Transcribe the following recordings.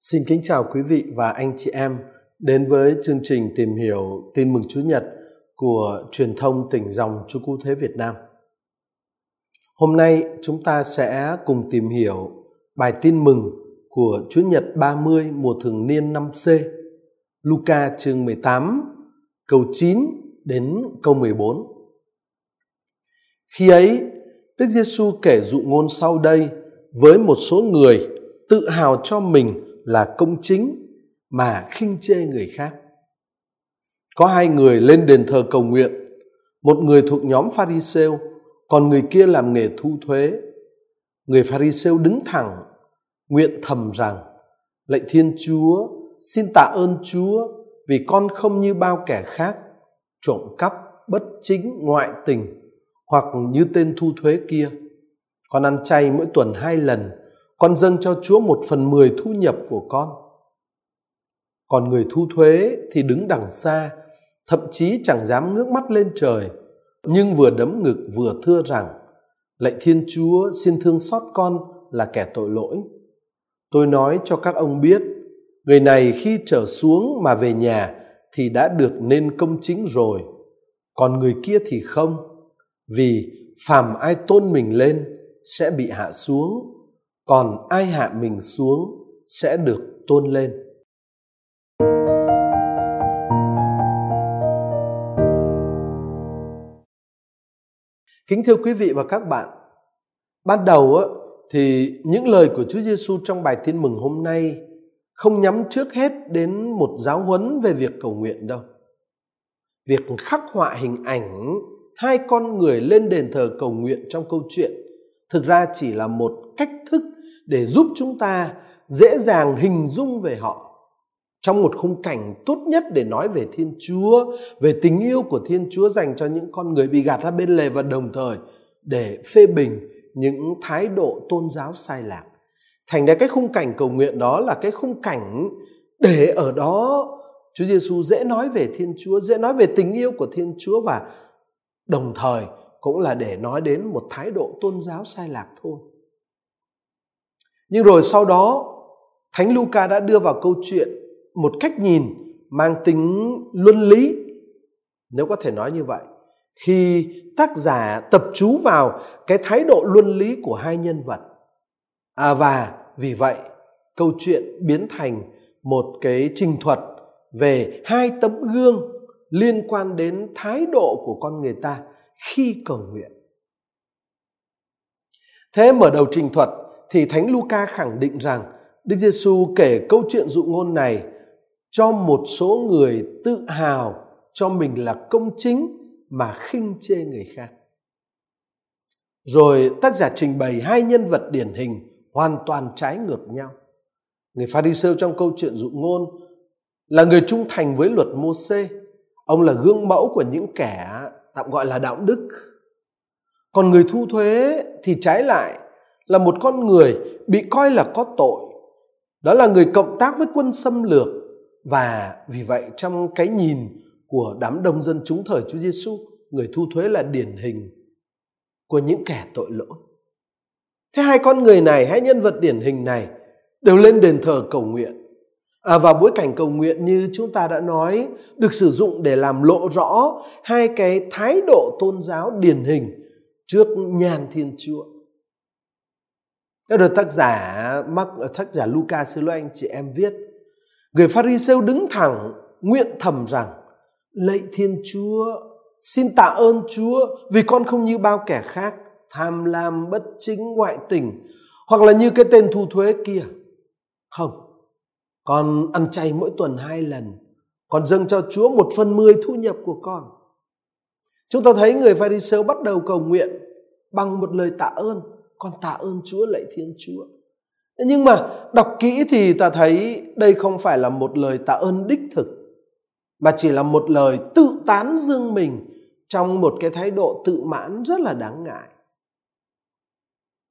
Xin kính chào quý vị và anh chị em đến với chương trình tìm hiểu tin mừng Chúa Nhật của truyền thông tỉnh dòng Chúa Cứu Thế Việt Nam. Hôm nay chúng ta sẽ cùng tìm hiểu bài tin mừng của Chúa Nhật 30 mùa thường niên năm C, Luca chương 18, câu 9 đến câu 14. Khi ấy, Đức Giêsu kể dụ ngôn sau đây với một số người tự hào cho mình là công chính mà khinh chê người khác. Có hai người lên đền thờ cầu nguyện, một người thuộc nhóm Pharisêu, còn người kia làm nghề thu thuế. Người Pharisêu đứng thẳng, nguyện thầm rằng: Lạy Thiên Chúa, xin tạ ơn Chúa vì con không như bao kẻ khác trộm cắp, bất chính, ngoại tình hoặc như tên thu thuế kia. Con ăn chay mỗi tuần hai lần con dâng cho Chúa một phần mười thu nhập của con. Còn người thu thuế thì đứng đằng xa, thậm chí chẳng dám ngước mắt lên trời, nhưng vừa đấm ngực vừa thưa rằng, Lạy Thiên Chúa xin thương xót con là kẻ tội lỗi. Tôi nói cho các ông biết, người này khi trở xuống mà về nhà thì đã được nên công chính rồi, còn người kia thì không, vì phàm ai tôn mình lên sẽ bị hạ xuống còn ai hạ mình xuống sẽ được tôn lên kính thưa quý vị và các bạn ban đầu á, thì những lời của Chúa Giêsu trong bài tin mừng hôm nay không nhắm trước hết đến một giáo huấn về việc cầu nguyện đâu. Việc khắc họa hình ảnh hai con người lên đền thờ cầu nguyện trong câu chuyện thực ra chỉ là một cách thức để giúp chúng ta dễ dàng hình dung về họ trong một khung cảnh tốt nhất để nói về Thiên Chúa, về tình yêu của Thiên Chúa dành cho những con người bị gạt ra bên lề và đồng thời để phê bình những thái độ tôn giáo sai lạc. Thành ra cái khung cảnh cầu nguyện đó là cái khung cảnh để ở đó Chúa Giêsu dễ nói về Thiên Chúa, dễ nói về tình yêu của Thiên Chúa và đồng thời cũng là để nói đến một thái độ tôn giáo sai lạc thôi. Nhưng rồi sau đó Thánh Luca đã đưa vào câu chuyện một cách nhìn mang tính luân lý. Nếu có thể nói như vậy khi tác giả tập chú vào cái thái độ luân lý của hai nhân vật. À, và vì vậy câu chuyện biến thành một cái trình thuật về hai tấm gương liên quan đến thái độ của con người ta khi cầu nguyện thế mở đầu trình thuật thì Thánh Luca khẳng định rằng Đức Giêsu kể câu chuyện dụ ngôn này cho một số người tự hào cho mình là công chính mà khinh chê người khác. Rồi tác giả trình bày hai nhân vật điển hình hoàn toàn trái ngược nhau. Người Pharisêu trong câu chuyện dụ ngôn là người trung thành với luật mô xê Ông là gương mẫu của những kẻ tạm gọi là đạo đức. Còn người thu thuế thì trái lại là một con người bị coi là có tội. Đó là người cộng tác với quân xâm lược. Và vì vậy trong cái nhìn của đám đông dân chúng thời Chúa Giêsu, người thu thuế là điển hình của những kẻ tội lỗi. Thế hai con người này, hai nhân vật điển hình này đều lên đền thờ cầu nguyện à, và bối cảnh cầu nguyện như chúng ta đã nói được sử dụng để làm lộ rõ hai cái thái độ tôn giáo điển hình trước nhàn thiên chúa đó được tác giả mắc tác giả Luca xin lỗi anh chị em viết. Người Pharisêu đứng thẳng nguyện thầm rằng lạy Thiên Chúa xin tạ ơn Chúa vì con không như bao kẻ khác tham lam bất chính ngoại tình hoặc là như cái tên thu thuế kia. Không, con ăn chay mỗi tuần hai lần con dâng cho Chúa một phần mười thu nhập của con. Chúng ta thấy người Pharisee bắt đầu cầu nguyện bằng một lời tạ ơn con tạ ơn Chúa, lạy Thiên Chúa. Nhưng mà đọc kỹ thì ta thấy đây không phải là một lời tạ ơn đích thực, mà chỉ là một lời tự tán dương mình trong một cái thái độ tự mãn rất là đáng ngại.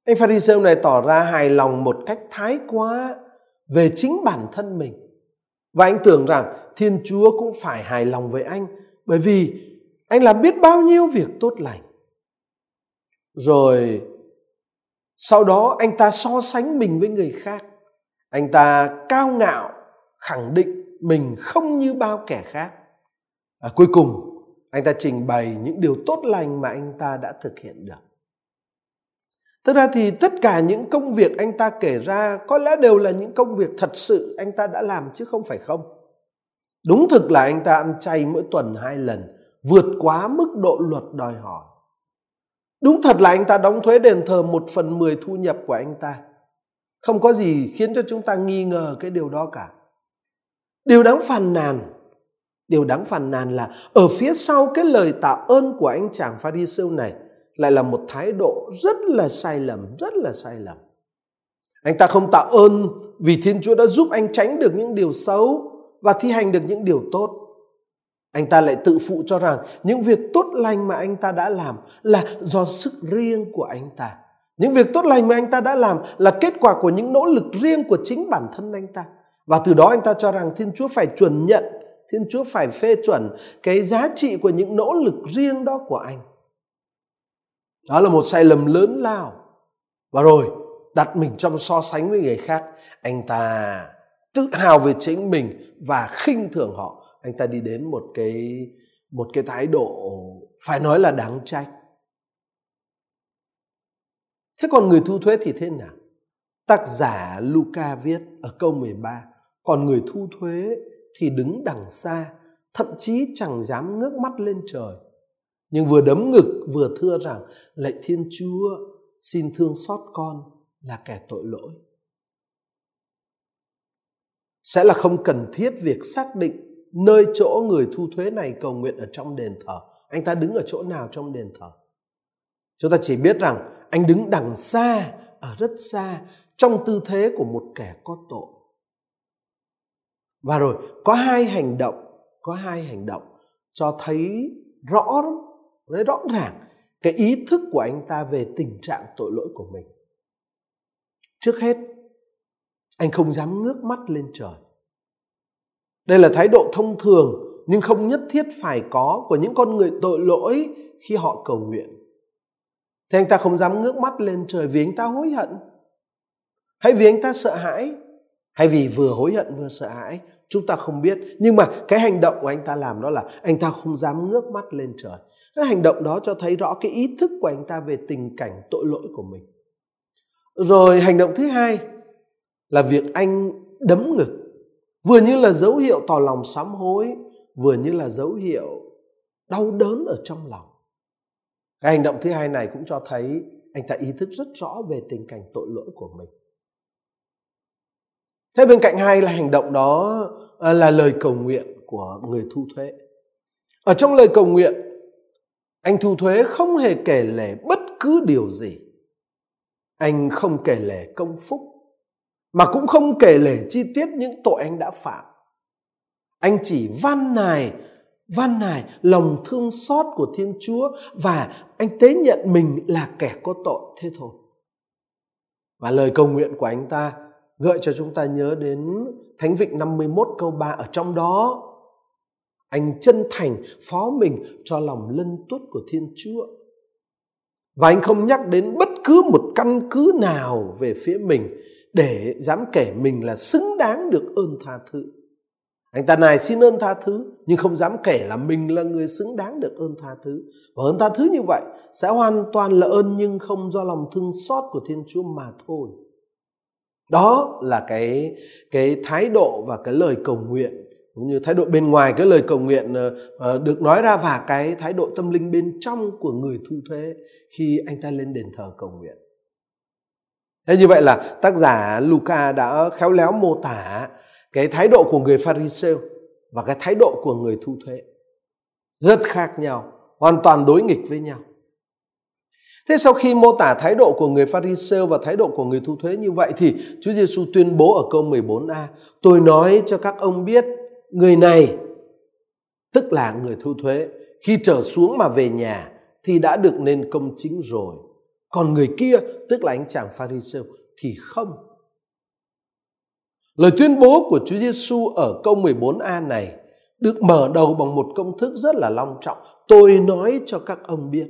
Anh Pharisee này tỏ ra hài lòng một cách thái quá về chính bản thân mình. Và anh tưởng rằng Thiên Chúa cũng phải hài lòng với anh bởi vì anh làm biết bao nhiêu việc tốt lành. Rồi sau đó anh ta so sánh mình với người khác Anh ta cao ngạo, khẳng định mình không như bao kẻ khác. À, cuối cùng, anh ta trình bày những điều tốt lành mà anh ta đã thực hiện được. Thật ra thì tất cả những công việc anh ta kể ra có lẽ đều là những công việc thật sự anh ta đã làm chứ không phải không. Đúng thực là anh ta ăn chay mỗi tuần hai lần, vượt quá mức độ luật đòi hỏi. Đúng thật là anh ta đóng thuế đền thờ một phần mười thu nhập của anh ta. Không có gì khiến cho chúng ta nghi ngờ cái điều đó cả. Điều đáng phàn nàn, điều đáng phàn nàn là ở phía sau cái lời tạ ơn của anh chàng Pharisêu này lại là một thái độ rất là sai lầm, rất là sai lầm. Anh ta không tạ ơn vì Thiên Chúa đã giúp anh tránh được những điều xấu và thi hành được những điều tốt. Anh ta lại tự phụ cho rằng những việc tốt lành mà anh ta đã làm là do sức riêng của anh ta. Những việc tốt lành mà anh ta đã làm là kết quả của những nỗ lực riêng của chính bản thân anh ta. Và từ đó anh ta cho rằng Thiên Chúa phải chuẩn nhận, Thiên Chúa phải phê chuẩn cái giá trị của những nỗ lực riêng đó của anh. Đó là một sai lầm lớn lao. Và rồi đặt mình trong so sánh với người khác, anh ta tự hào về chính mình và khinh thường họ. Anh ta đi đến một cái một cái thái độ phải nói là đáng trách. Thế còn người thu thuế thì thế nào? Tác giả Luca viết ở câu 13, còn người thu thuế thì đứng đằng xa, thậm chí chẳng dám ngước mắt lên trời nhưng vừa đấm ngực, vừa thưa rằng lạy thiên chúa, xin thương xót con là kẻ tội lỗi. Sẽ là không cần thiết việc xác định nơi chỗ người thu thuế này cầu nguyện ở trong đền thờ. Anh ta đứng ở chỗ nào trong đền thờ? Chúng ta chỉ biết rằng anh đứng đằng xa, ở rất xa, trong tư thế của một kẻ có tội. Và rồi, có hai hành động, có hai hành động cho thấy rõ lắm nói rõ ràng cái ý thức của anh ta về tình trạng tội lỗi của mình. Trước hết, anh không dám ngước mắt lên trời. Đây là thái độ thông thường nhưng không nhất thiết phải có của những con người tội lỗi khi họ cầu nguyện. Thế anh ta không dám ngước mắt lên trời vì anh ta hối hận? Hay vì anh ta sợ hãi? Hay vì vừa hối hận vừa sợ hãi? Chúng ta không biết. Nhưng mà cái hành động của anh ta làm đó là anh ta không dám ngước mắt lên trời cái hành động đó cho thấy rõ cái ý thức của anh ta về tình cảnh tội lỗi của mình. Rồi hành động thứ hai là việc anh đấm ngực. Vừa như là dấu hiệu tỏ lòng sám hối, vừa như là dấu hiệu đau đớn ở trong lòng. Cái hành động thứ hai này cũng cho thấy anh ta ý thức rất rõ về tình cảnh tội lỗi của mình. Thế bên cạnh hai là hành động đó à, là lời cầu nguyện của người thu thuế. Ở trong lời cầu nguyện anh thu thuế không hề kể lể bất cứ điều gì. Anh không kể lể công phúc, mà cũng không kể lể chi tiết những tội anh đã phạm. Anh chỉ van nài, van nài lòng thương xót của Thiên Chúa và anh tế nhận mình là kẻ có tội thế thôi. Và lời cầu nguyện của anh ta gợi cho chúng ta nhớ đến Thánh Vịnh 51 câu 3 ở trong đó anh chân thành phó mình cho lòng lân tuất của Thiên Chúa. Và anh không nhắc đến bất cứ một căn cứ nào về phía mình để dám kể mình là xứng đáng được ơn tha thứ. Anh ta này xin ơn tha thứ, nhưng không dám kể là mình là người xứng đáng được ơn tha thứ. Và ơn tha thứ như vậy sẽ hoàn toàn là ơn nhưng không do lòng thương xót của Thiên Chúa mà thôi. Đó là cái cái thái độ và cái lời cầu nguyện cũng như thái độ bên ngoài cái lời cầu nguyện ờ, ờ, được nói ra và cái thái độ tâm linh bên trong của người thu thuế khi anh ta lên đền thờ cầu nguyện. Thế như vậy là tác giả Luca đã khéo léo mô tả cái thái độ của người Pharisêu và cái thái độ của người thu thuế rất khác nhau, hoàn toàn đối nghịch với nhau. Thế sau khi mô tả thái độ của người Pharisêu và thái độ của người thu thuế như vậy thì Chúa Giêsu tuyên bố ở câu 14a: Tôi nói cho các ông biết người này, tức là người thu thuế, khi trở xuống mà về nhà thì đã được nên công chính rồi. Còn người kia, tức là anh chàng pharisêu, thì không. Lời tuyên bố của Chúa Giêsu ở câu 14a này được mở đầu bằng một công thức rất là long trọng. Tôi nói cho các ông biết.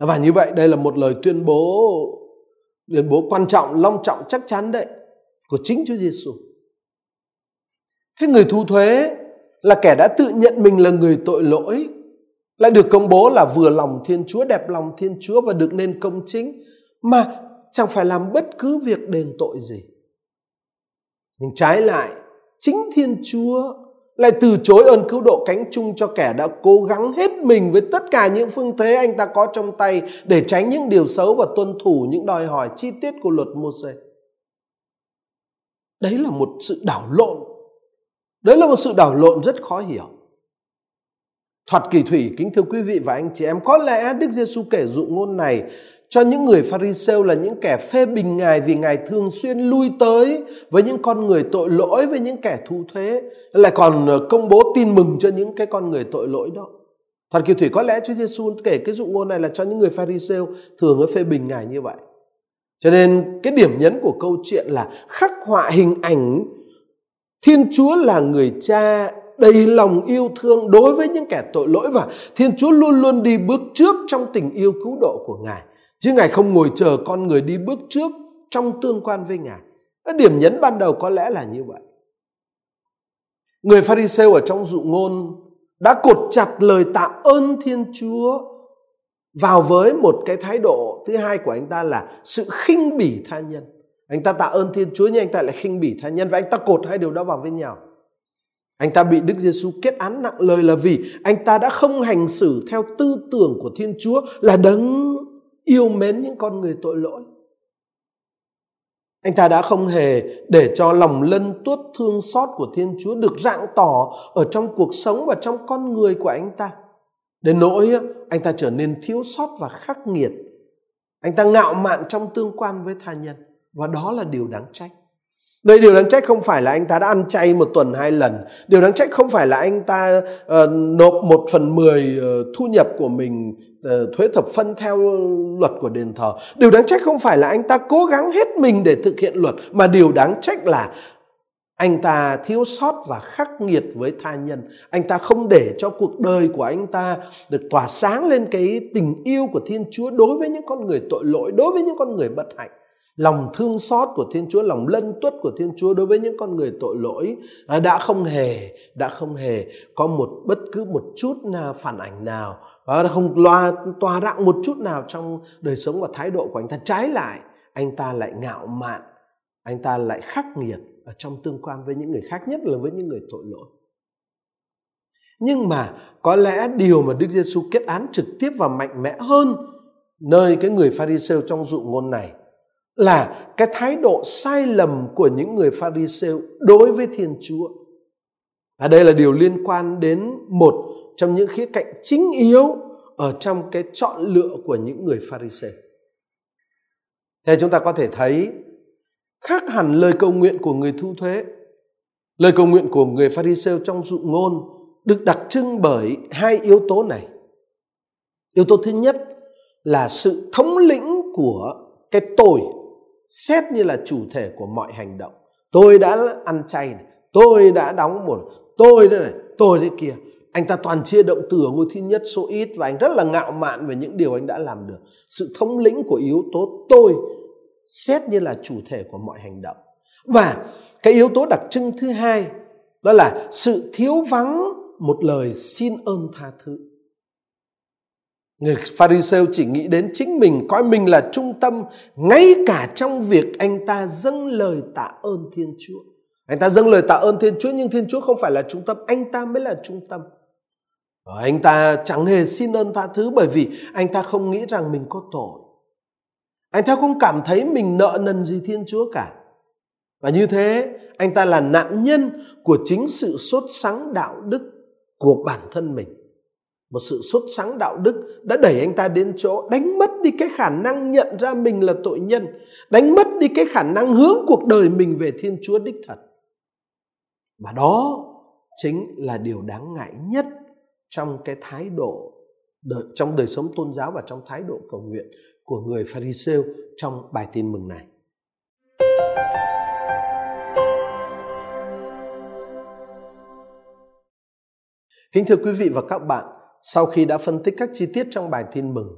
Và như vậy, đây là một lời tuyên bố tuyên bố quan trọng, long trọng, chắc chắn đấy, của chính Chúa Giêsu. Thế người thu thuế là kẻ đã tự nhận mình là người tội lỗi lại được công bố là vừa lòng Thiên Chúa, đẹp lòng Thiên Chúa và được nên công chính mà chẳng phải làm bất cứ việc đền tội gì. Nhưng trái lại, chính Thiên Chúa lại từ chối ơn cứu độ cánh chung cho kẻ đã cố gắng hết mình với tất cả những phương thế anh ta có trong tay để tránh những điều xấu và tuân thủ những đòi hỏi chi tiết của luật Môse. Đấy là một sự đảo lộn. Đấy là một sự đảo lộn rất khó hiểu. Thoạt kỳ thủy, kính thưa quý vị và anh chị em, có lẽ Đức Giêsu kể dụ ngôn này cho những người Pharisêu là những kẻ phê bình Ngài vì Ngài thường xuyên lui tới với những con người tội lỗi, với những kẻ thu thuế, lại còn ờ, công bố tin mừng cho những cái con người tội lỗi đó. Thoạt kỳ thủy có lẽ Chúa Giêsu kể cái dụ ngôn này là cho những người Pharisêu thường ở phê bình Ngài như vậy. Cho nên cái điểm nhấn của câu chuyện là khắc họa hình ảnh Thiên Chúa là người cha đầy lòng yêu thương đối với những kẻ tội lỗi và Thiên Chúa luôn luôn đi bước trước trong tình yêu cứu độ của Ngài. Chứ Ngài không ngồi chờ con người đi bước trước trong tương quan với Ngài. Điểm nhấn ban đầu có lẽ là như vậy. Người Pharisêu ở trong dụ ngôn đã cột chặt lời tạ ơn Thiên Chúa vào với một cái thái độ thứ hai của anh ta là sự khinh bỉ tha nhân. Anh ta tạ ơn Thiên Chúa nhưng anh ta lại khinh bỉ tha nhân và anh ta cột hai điều đó vào với nhau. Anh ta bị Đức Giêsu kết án nặng lời là vì anh ta đã không hành xử theo tư tưởng của Thiên Chúa là đấng yêu mến những con người tội lỗi. Anh ta đã không hề để cho lòng lân tuốt thương xót của Thiên Chúa được rạng tỏ ở trong cuộc sống và trong con người của anh ta. Đến nỗi anh ta trở nên thiếu sót và khắc nghiệt. Anh ta ngạo mạn trong tương quan với tha nhân. Và đó là điều đáng trách. Đây điều đáng trách không phải là anh ta đã ăn chay một tuần hai lần. Điều đáng trách không phải là anh ta uh, nộp một phần mười uh, thu nhập của mình uh, thuế thập phân theo luật của đền thờ. Điều đáng trách không phải là anh ta cố gắng hết mình để thực hiện luật. Mà điều đáng trách là anh ta thiếu sót và khắc nghiệt với tha nhân. Anh ta không để cho cuộc đời của anh ta được tỏa sáng lên cái tình yêu của Thiên Chúa đối với những con người tội lỗi, đối với những con người bất hạnh lòng thương xót của Thiên Chúa, lòng lân tuất của Thiên Chúa đối với những con người tội lỗi à, đã không hề đã không hề có một bất cứ một chút phản ảnh nào, à, đã không loa tòa rạng một chút nào trong đời sống và thái độ của anh ta. Trái lại, anh ta lại ngạo mạn, anh ta lại khắc nghiệt ở trong tương quan với những người khác nhất là với những người tội lỗi. Nhưng mà có lẽ điều mà Đức Giêsu kết án trực tiếp và mạnh mẽ hơn nơi cái người Pharisêu trong dụ ngôn này là cái thái độ sai lầm của những người Pharisêu đối với Thiên Chúa. Và đây là điều liên quan đến một trong những khía cạnh chính yếu ở trong cái chọn lựa của những người Pharisêu. Thế chúng ta có thể thấy khác hẳn lời cầu nguyện của người thu thuế. Lời cầu nguyện của người Pharisêu trong dụ ngôn được đặc trưng bởi hai yếu tố này. Yếu tố thứ nhất là sự thống lĩnh của cái tội xét như là chủ thể của mọi hành động. Tôi đã ăn chay này, tôi đã đóng một, tôi đây này, tôi thế kia. Anh ta toàn chia động từ ở ngôi thứ nhất số ít và anh rất là ngạo mạn về những điều anh đã làm được. Sự thống lĩnh của yếu tố tôi xét như là chủ thể của mọi hành động. Và cái yếu tố đặc trưng thứ hai đó là sự thiếu vắng một lời xin ơn tha thứ. Người Pharisêu chỉ nghĩ đến chính mình, coi mình là trung tâm, ngay cả trong việc anh ta dâng lời tạ ơn Thiên Chúa. Anh ta dâng lời tạ ơn Thiên Chúa nhưng Thiên Chúa không phải là trung tâm, anh ta mới là trung tâm. Và anh ta chẳng hề xin ơn tha thứ bởi vì anh ta không nghĩ rằng mình có tội. Anh ta không cảm thấy mình nợ nần gì Thiên Chúa cả. Và như thế, anh ta là nạn nhân của chính sự sốt sắng đạo đức của bản thân mình một sự sốt sắng đạo đức đã đẩy anh ta đến chỗ đánh mất đi cái khả năng nhận ra mình là tội nhân đánh mất đi cái khả năng hướng cuộc đời mình về thiên chúa đích thật và đó chính là điều đáng ngại nhất trong cái thái độ đời, trong đời sống tôn giáo và trong thái độ cầu nguyện của người Pharisêu trong bài tin mừng này. Kính thưa quý vị và các bạn, sau khi đã phân tích các chi tiết trong bài tin mừng,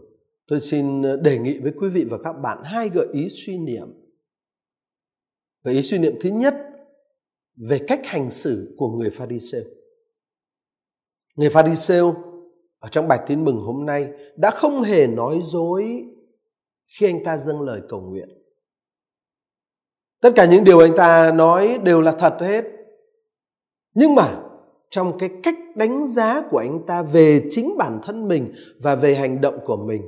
tôi xin ờ, đề nghị với quý vị và các bạn hai gợi ý suy niệm. gợi ý suy niệm thứ nhất về cách hành xử của người Pha Pharisêu. Người pha ri ở trong bài tin mừng hôm nay đã không hề nói dối khi anh ta dâng lời cầu nguyện. Tất cả những điều anh ta nói đều là thật hết. Nhưng mà trong cái cách đánh giá của anh ta về chính bản thân mình và về hành động của mình,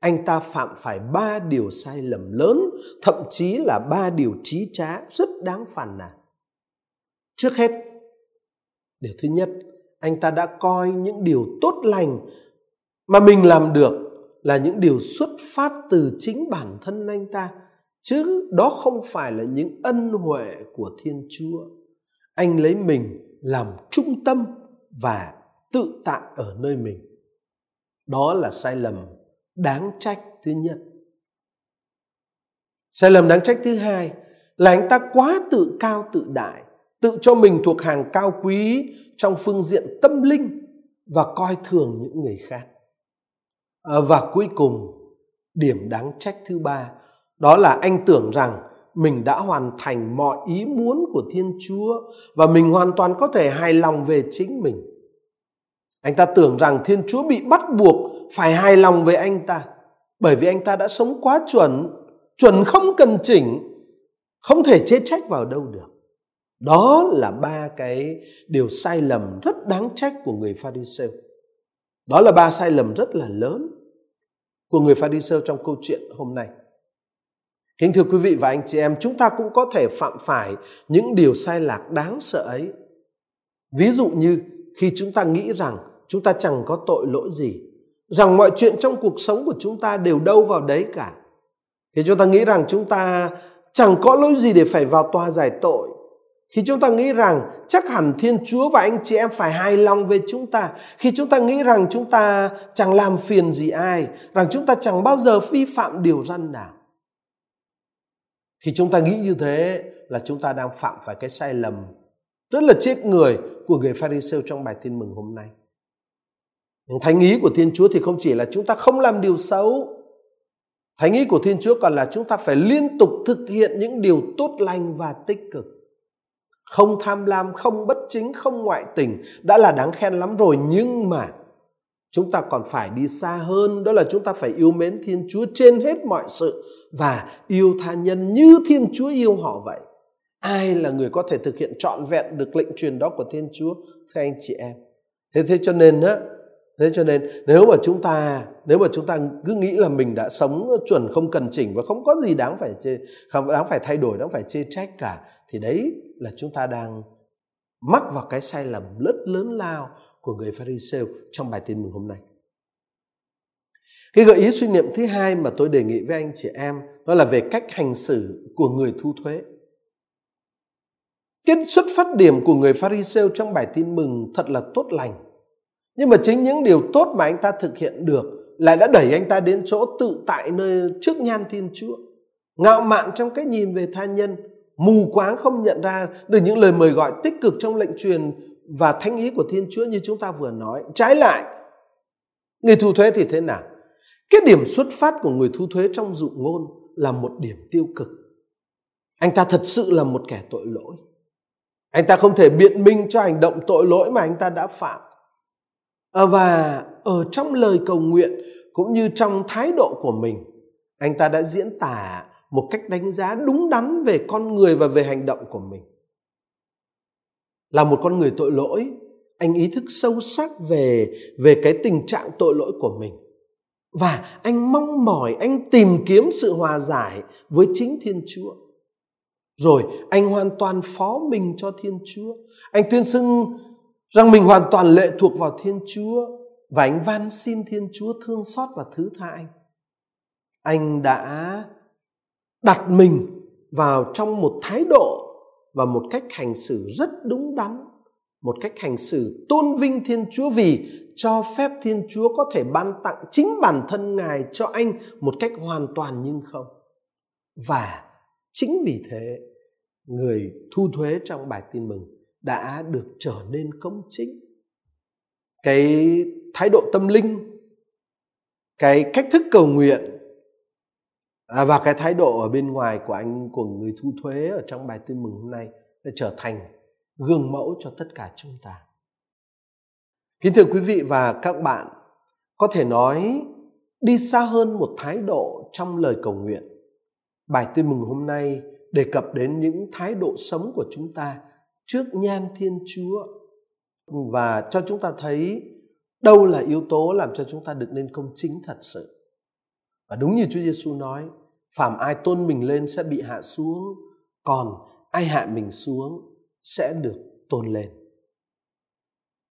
anh ta phạm phải ba điều sai lầm lớn, thậm chí là ba điều trí trá rất đáng phàn nàn. Trước hết, điều thứ nhất, anh ta đã coi những điều tốt lành mà mình làm được là những điều xuất phát từ chính bản thân anh ta chứ đó không phải là những ân huệ của thiên chúa anh lấy mình làm trung tâm và tự tại ở nơi mình. Đó là sai lầm đáng trách thứ nhất. Sai lầm đáng trách thứ hai là anh ta quá tự cao tự đại tự cho mình thuộc hàng cao quý trong phương diện tâm linh và coi thường những người khác. À, và cuối cùng điểm đáng trách thứ ba đó là anh tưởng rằng mình đã hoàn thành mọi ý muốn của thiên chúa và mình hoàn toàn có thể hài lòng về chính mình anh ta tưởng rằng thiên chúa bị bắt buộc phải hài lòng với anh ta, bởi vì anh ta đã sống quá chuẩn chuẩn không cần chỉnh, không thể chế trách vào đâu được đó là ba cái điều sai lầm rất đáng trách của người Pharisêu. Đó là ba sai lầm rất là lớn của người Pharisêu trong câu chuyện hôm nay. Kính thưa quý vị và anh chị em, chúng ta cũng có thể phạm phải những điều sai lạc đáng sợ ấy. Ví dụ như khi chúng ta nghĩ rằng chúng ta chẳng có tội lỗi gì, rằng mọi chuyện trong cuộc sống của chúng ta đều đâu vào đấy cả. Khi chúng ta nghĩ rằng chúng ta chẳng có lỗi gì để phải vào tòa giải tội, khi chúng ta nghĩ rằng chắc hẳn Thiên Chúa và anh chị em phải hài lòng về chúng ta, khi chúng ta nghĩ rằng chúng ta chẳng làm phiền gì ai, rằng chúng ta chẳng bao giờ vi phạm điều răn nào. Khi chúng ta nghĩ như thế là chúng ta đang phạm phải cái sai lầm rất là chết người của người Pharisêu trong bài tin mừng hôm nay. Thánh ý của Thiên Chúa thì không chỉ là chúng ta không làm điều xấu. Thánh ý của Thiên Chúa còn là chúng ta phải liên tục thực hiện những điều tốt lành và tích cực không tham lam, không bất chính, không ngoại tình đã là đáng khen lắm rồi nhưng mà chúng ta còn phải đi xa hơn, đó là chúng ta phải yêu mến thiên chúa trên hết mọi sự và yêu tha nhân như thiên chúa yêu họ vậy. Ai là người có thể thực hiện trọn vẹn được lệnh truyền đó của thiên chúa, thưa anh chị em? Thế thế cho nên á, thế cho nên nếu mà chúng ta, nếu mà chúng ta cứ nghĩ là mình đã sống chuẩn không cần chỉnh và không có gì đáng phải chê, không, đáng phải thay đổi, đáng phải chê trách cả, thì đấy là chúng ta đang mắc vào cái sai lầm rất lớn lao của người Pharisêu trong bài tin mừng hôm nay. Cái gợi ý suy niệm thứ hai mà tôi đề nghị với anh chị em đó là về cách hành xử của người thu thuế. Cái xuất phát điểm của người Pharisêu trong bài tin mừng thật là tốt lành. Nhưng mà chính những điều tốt mà anh ta thực hiện được lại đã đẩy anh ta đến chỗ tự tại nơi trước nhan Thiên Chúa. Ngạo mạn trong cái nhìn về tha nhân, mù quáng không nhận ra được những lời mời gọi tích cực trong lệnh truyền và thanh ý của Thiên Chúa như chúng ta vừa nói. Trái lại, người thu thuế thì thế nào? Cái điểm xuất phát của người thu thuế trong dụ ngôn là một điểm tiêu cực. Anh ta thật sự là một kẻ tội lỗi. Anh ta không thể biện minh cho hành động tội lỗi mà anh ta đã phạm. À, và ở trong lời cầu nguyện cũng như trong thái độ của mình, anh ta đã diễn tả một cách đánh giá đúng đắn về con người và về hành động của mình. Là một con người tội lỗi, anh ý thức sâu sắc về về cái tình trạng tội lỗi của mình. Và anh mong mỏi, anh tìm kiếm sự hòa giải với chính thiên chúa. Rồi anh hoàn toàn phó mình cho thiên chúa. Anh tuyên xưng rằng mình hoàn toàn lệ thuộc vào thiên chúa và anh van xin thiên chúa thương xót và thứ tha anh. Anh đã đặt mình vào trong một thái độ và một cách hành xử rất đúng đắn, một cách hành xử tôn vinh thiên chúa vì cho phép thiên chúa có thể ban tặng chính bản thân ngài cho anh một cách hoàn toàn nhưng không. Và chính vì thế, người thu thuế trong bài tin mừng đã được trở nên công chính. Cái thái độ tâm linh, cái cách thức cầu nguyện à, và cái thái độ ở bên ngoài của anh của người thu thuế ở trong bài tin mừng hôm nay đã trở thành gương mẫu cho tất cả chúng ta. Kính thưa quý vị và các bạn có thể nói đi xa hơn một thái độ trong lời cầu nguyện bài tin mừng hôm nay đề cập đến những thái độ sống của chúng ta trước nhan thiên chúa. Và cho chúng ta thấy đâu là yếu tố làm cho chúng ta được nên công chính thật sự. Và đúng như Chúa Giêsu nói phàm ai tôn mình lên sẽ bị hạ xuống, còn ai hạ mình xuống sẽ được tôn lên.